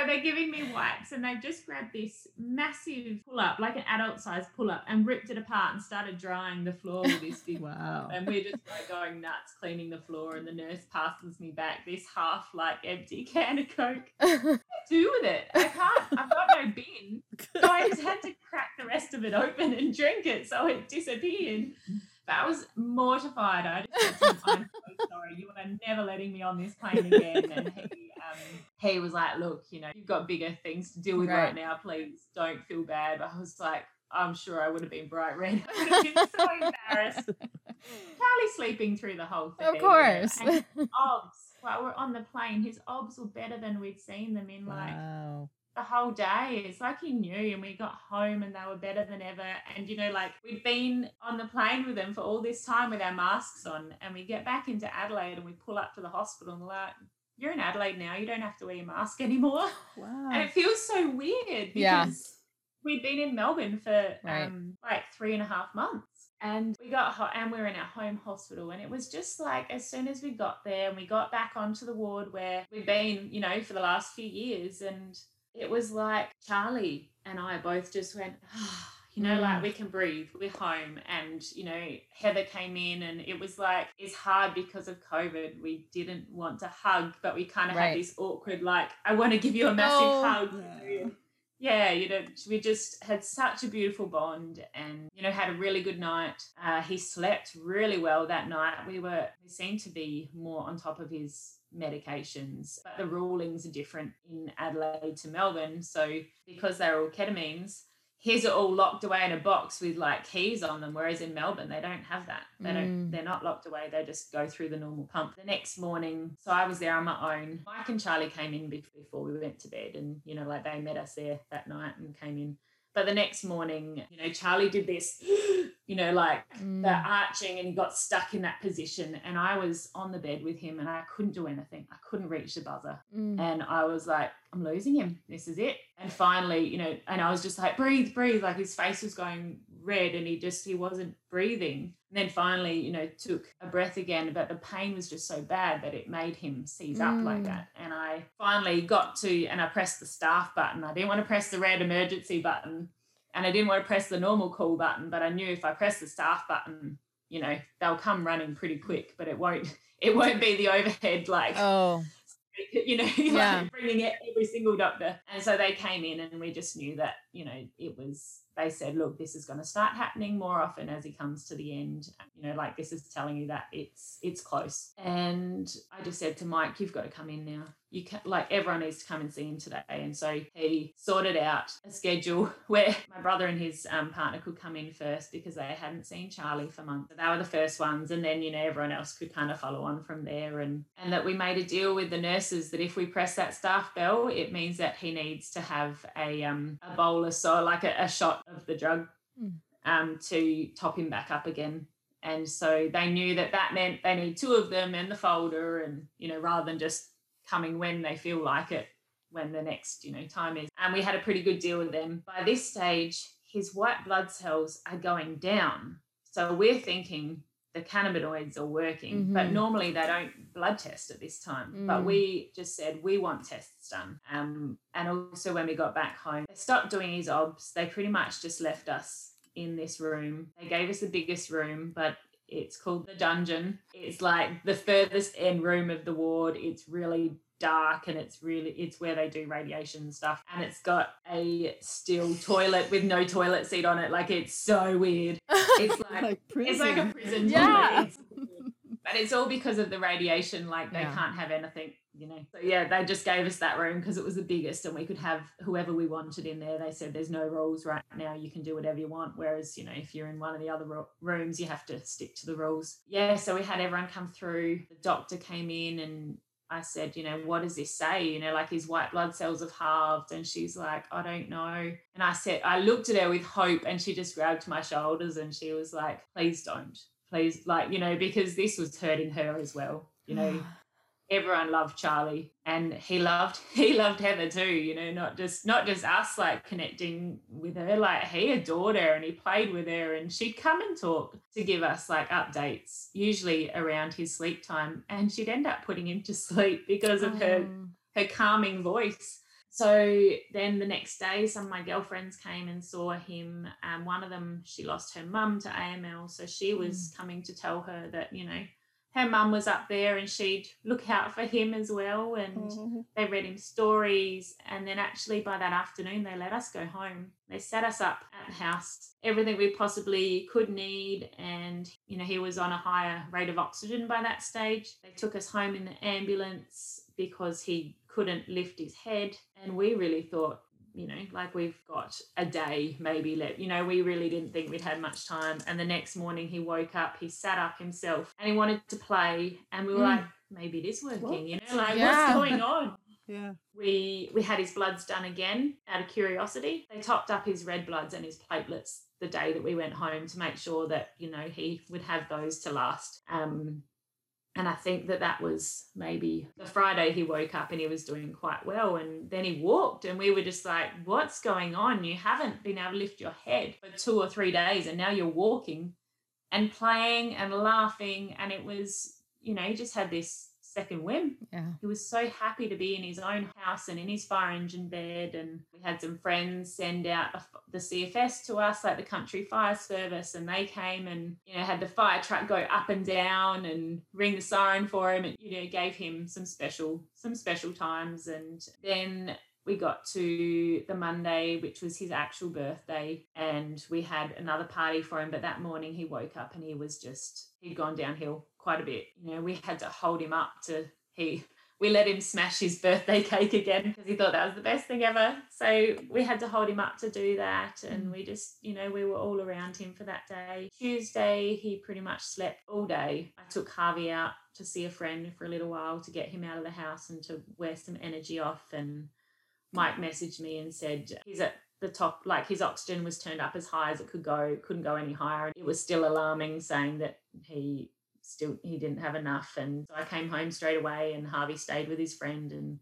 So they're giving me wipes, and they've just grabbed this massive pull up, like an adult size pull up, and ripped it apart and started drying the floor with this big Wow. and we're just like going nuts cleaning the floor and the nurse passes me back this half like empty can of coke. What do with it? I can't i've got no bin. So i just had to crack the rest of it open and drink it so it disappeared but i was mortified i just said to him, i'm so sorry you are never letting me on this plane again and he um, he was like look you know you've got bigger things to deal with right, Right. now please don't feel bad but i was like i'm sure i would have been bright red i would have been so embarrassed Charlie sleeping through the whole thing. of course. And obs. While we're on the plane, his obs were better than we'd seen them in like Wow. The whole day. It's like he knew, and we got home and they were better than ever. And you know, like we'd been on the plane with them for all this time with our masks on, and we get back into Adelaide and we pull up to the hospital and like, "You're in Adelaide now. You don't have to wear your mask anymore." Wow. And it feels so weird because Yeah. we'd been in Melbourne for Right. um, like three and a half months. And we got hot and we were in our home hospital. And it was just like as soon as we got there and we got back onto the ward where we've been, you know, for the last few years. And it was like Charlie and I both just went, "Ah," you know, like Mm. we can breathe, we're home. And, you know, Heather came in and it was like, it's hard because of COVID. We didn't want to hug, but we kind of Right. had this awkward, like, I want to give you a massive Oh. hug. Yeah. Yeah, you know, we just had such a beautiful bond and, you know, had a really good night. Uh, he slept really well that night. We were, we seemed to be more on top of his medications, but the rulings are different in Adelaide to Melbourne. So because they're all ketamines, his are all locked away in a box with like keys on them, whereas in Melbourne they don't have that. They don't. Mm. They're not locked away. They just go through the normal pump. The next morning, so I was there on my own. Mike and Charlie came in before we went to bed, and you know, like they met us there that night and came in. But the next morning, you know, Charlie did this, you know, like the Mm. arching, and he got stuck in that position. And I was on the bed with him, and I couldn't do anything. I couldn't reach the buzzer. Mm. And I was like, I'm losing him. This is it. And finally, you know, and I was just like, breathe, breathe. Like his face was going red and he just, he wasn't breathing. And then finally, you know, took a breath again, but the pain was just so bad that it made him seize up like Mm. that. And I finally got to, and I pressed the staff button. I didn't want to press the red emergency button and I didn't want to press the normal call button, but I knew if I press the staff button, you know, they'll come running pretty quick, but it won't, it won't be the overhead like Oh, you know, Yeah. like bringing it every single doctor. And so they came in and we just knew that, you know, it was, they said, look, this is going to start happening more often as he comes to the end. You know, like this is telling you that it's, it's close. And I just said to Mike, you've got to come in now. You can like everyone needs to come and see him today. And so he sorted out a schedule where my brother and his um, partner could come in first because they hadn't seen Charlie for months. They were the first ones, and then you know everyone else could kind of follow on from there. And and that we made a deal with the nurses that if we press that staff bell, it means that he needs to have a um a bolus or like a, a shot of the drug Mm. um to top him back up again. And so they knew that that meant they need two of them and the folder, and you know rather than just coming when they feel like it when the next you know time is and we had a pretty good deal with them by this stage his white blood cells are going down so we're thinking the cannabinoids are working but Mhm. normally they don't blood test at this time but Mm. we just said we want tests done um, and also when we got back home they stopped doing his obs they pretty much just left us in this room they gave us the biggest room but it's called the dungeon. It's like the furthest end room of the ward. It's really dark and it's really it's where they do radiation stuff. And it's got a steel toilet with no toilet seat on it. Like it's so weird. It's like Like prison. it's like a prison. Yeah. It's- but it's all because of the radiation. Like they Yeah. can't have anything, you know. So yeah, they just gave us that room because it was the biggest, and we could have whoever we wanted in there. They said there's no rules right now. You can do whatever you want. Whereas you know, if you're in one of the other ro- rooms, you have to stick to the rules. Yeah. So we had everyone come through. The doctor came in and. I said, you know, what does this say? You know, like his white blood cells have halved. And she's like, I don't know. And I said, I looked at her with hope and she just grabbed my shoulders and she was like, please don't, please, like, you know, because this was hurting her as well. You know, everyone loved Charlie and he loved he loved Heather too, you know, not just not just us like connecting with her, like he adored her and he played with her and she'd come and talk to give us like updates, usually around his sleep time. And she'd end up putting him to sleep because of her Oh. her calming voice. So then the next day, some of my girlfriends came and saw him. Um, one of them, she lost her mum to AML. So she was coming to tell her that, you know, her mum was up there and she'd look out for him as well. And Mhm. they read him stories. And then actually by that afternoon, they let us go home. They set us up at the house, everything we possibly could need. And, you know, he was on a higher rate of oxygen by that stage. They took us home in the ambulance because he couldn't lift his head. And we really thought, you know, like we've got a day maybe left. You know, we really didn't think we'd had much time. And the next morning he woke up, he sat up himself and he wanted to play. And we were Mm. like, maybe it is working, What? you know, like Yeah. what's going on? Yeah. we we had his bloods done again out of curiosity. They topped up his red bloods and his platelets the day that we went home to make sure that you know he would have those to last. Um, and I think that that was maybe the Friday he woke up and he was doing quite well, and then he walked, and we were just like, "What's going on? You haven't been able to lift your head for two or three days, and now you're walking." And playing and laughing, and it was, you know, he just had this second whim Yeah. he was so happy to be in his own house and in his fire engine bed and we had some friends send out the cfs to us like the country fire service and they came and you know had the fire truck go up and down and ring the siren for him and you know gave him some special some special times and then we got to the Monday, which was his actual birthday, and we had another party for him. But that morning he woke up and he was just, he'd gone downhill quite a bit. You know, we had to hold him up to, he, we let him smash his birthday cake again because he thought that was the best thing ever. So we had to hold him up to do that. And we just, you know, we were all around him for that day. Tuesday, he pretty much slept all day. I took Harvey out to see a friend for a little while to get him out of the house and to wear some energy off. And Mike messaged me and said he's at the top, like his oxygen was turned up as high as it could go, couldn't go any higher. And it was still alarming, saying that he still he didn't have enough. And so I came home straight away, and Harvey stayed with his friend and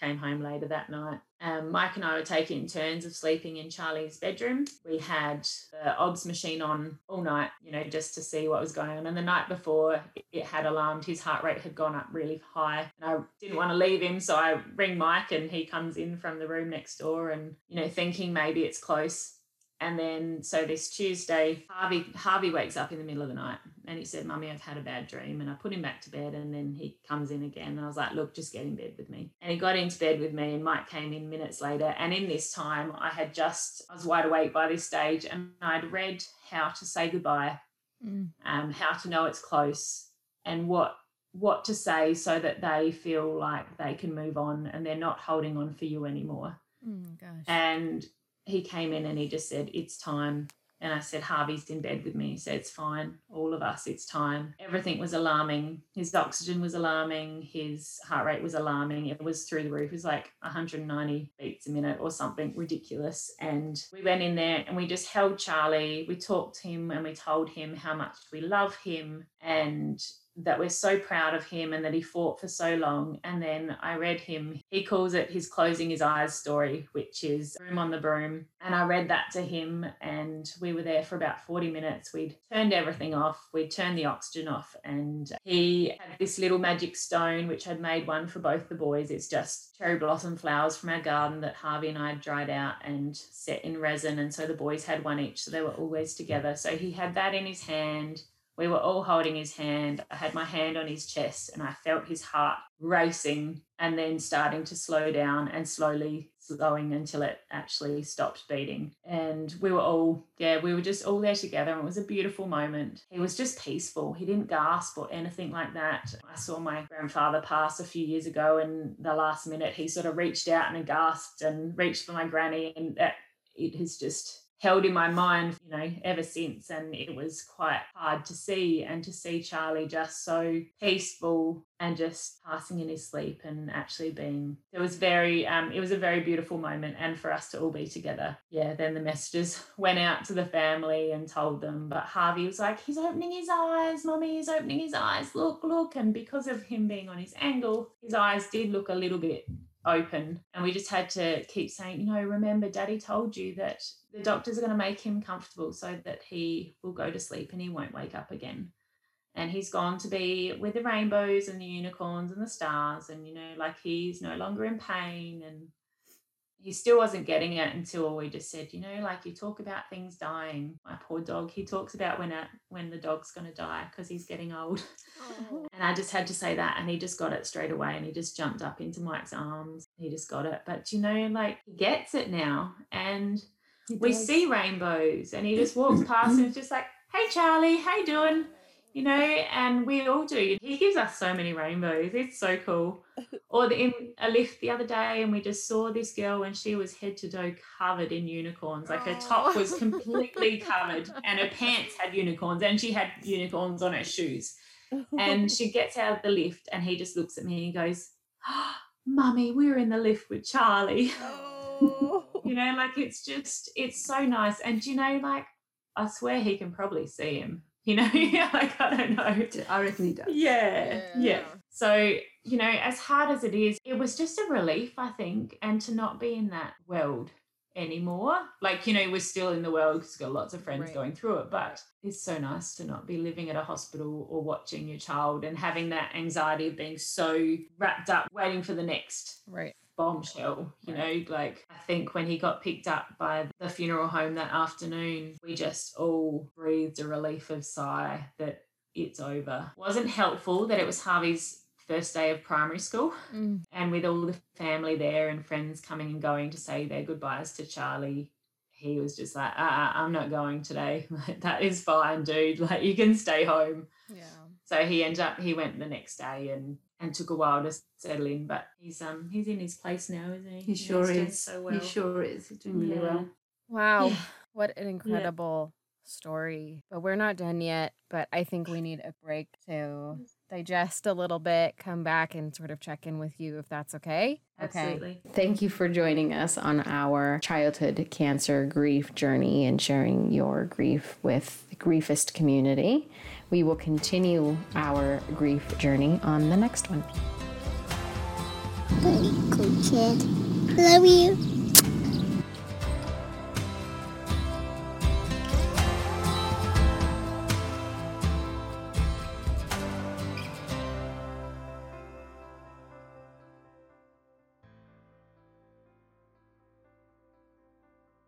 came home later that night. Um, Mike and I were taking turns of sleeping in Charlie's bedroom. We had the OBS machine on all night, you know, just to see what was going on. And the night before, it- had alarmed. His heart rate had gone up really high. And I didn't want to leave him, so I ring Mike, and he comes in from the room next door, and you know, thinking maybe it's close. And then so this Tuesday, Harvey Harvey wakes up in the middle of the night and he said, Mummy, I've had a bad dream. And I put him back to bed and then he comes in again. And I was like, Look, just get in bed with me. And he got into bed with me and Mike came in minutes later. And in this time I had just I was wide awake by this stage and I'd read how to say goodbye, Mm. um, how to know it's close and what what to say so that they feel like they can move on and they're not holding on for you anymore. Mm, gosh. And he came in and he just said, It's time. And I said, Harvey's in bed with me. He said, It's fine. All of us, it's time. Everything was alarming. His oxygen was alarming. His heart rate was alarming. It was through the roof. It was like 190 beats a minute or something ridiculous. And we went in there and we just held Charlie. We talked to him and we told him how much we love him and that we're so proud of him and that he fought for so long. And then I read him, he calls it his closing his eyes story, which is Room on the Broom. And I read that to him, and we were there for about 40 minutes. We'd turned everything off, we'd turned the oxygen off, and he had this little magic stone, which I'd made one for both the boys. It's just cherry blossom flowers from our garden that Harvey and I had dried out and set in resin. And so the boys had one each, so they were always together. So he had that in his hand. We were all holding his hand. I had my hand on his chest and I felt his heart racing and then starting to slow down and slowly slowing until it actually stopped beating. And we were all, yeah, we were just all there together. And it was a beautiful moment. He was just peaceful. He didn't gasp or anything like that. I saw my grandfather pass a few years ago and the last minute he sort of reached out and gasped and reached for my granny and that it has just held in my mind, you know, ever since. And it was quite hard to see and to see Charlie just so peaceful and just passing in his sleep and actually being it was very um it was a very beautiful moment and for us to all be together. Yeah then the messages went out to the family and told them but harvey was like he's opening his eyes mommy he's opening his eyes. Look look. And because of him being on his angle his eyes did look a little bit open. And we just had to keep saying you know remember daddy told you that the doctors are going to make him comfortable so that he will go to sleep and he won't wake up again. And he's gone to be with the rainbows and the unicorns and the stars and you know like he's no longer in pain and he still wasn't getting it until we just said you know like you talk about things dying. My poor dog he talks about when a, when the dog's going to die because he's getting old. Oh. and i just had to say that and he just got it straight away and he just jumped up into mike's arms. He just got it. But you know like he gets it now and we see rainbows and he just walks past and it's just like hey charlie how you doing? You know and we all do. He gives us so many rainbows. It's so cool. Or in a lift the other day and we just saw this girl and she was head to toe covered in unicorns. Like her top was completely covered and her pants had unicorns and she had unicorns on her shoes. And she gets out of the lift and he just looks at me and he goes oh, mummy we're in the lift with charlie. Oh. You know like it's just it's so nice and you know like i swear he can probably see him you know like i don't know I reckon he does. yeah, yeah Yeah. so you know as hard as it is it was just a relief i think and to not be in that world anymore like you know we're still in the world because got lots of friends Right. going through it but it's so nice to not be living at a hospital or watching your child and having that anxiety of being so wrapped up waiting for the next Right. Bombshell you know like i think when he got picked up by the funeral home that afternoon we just all breathed a relief of sigh that it's over. Wasn't helpful that it was harvey's first day of primary school Mm. and with all the family there and friends coming and going to say their goodbyes to charlie he was just like uh, i'm not going today. Like, that is fine dude. Like you can stay home. Yeah. so he ended up he went the next day and and took a while to settle in, but he's um he's in his place now, isn't he? He sure doing is. So well. He sure is. He's doing really Yeah. well. Wow. Yeah. What an incredible story. But we're not done yet. But I think we need a break to digest a little bit, come back and sort of check in with you if that's okay. Absolutely. Thank you for joining us on our childhood cancer grief journey and sharing your grief with the griefist community. We will continue our grief journey on the next one. Very good kid. Love you.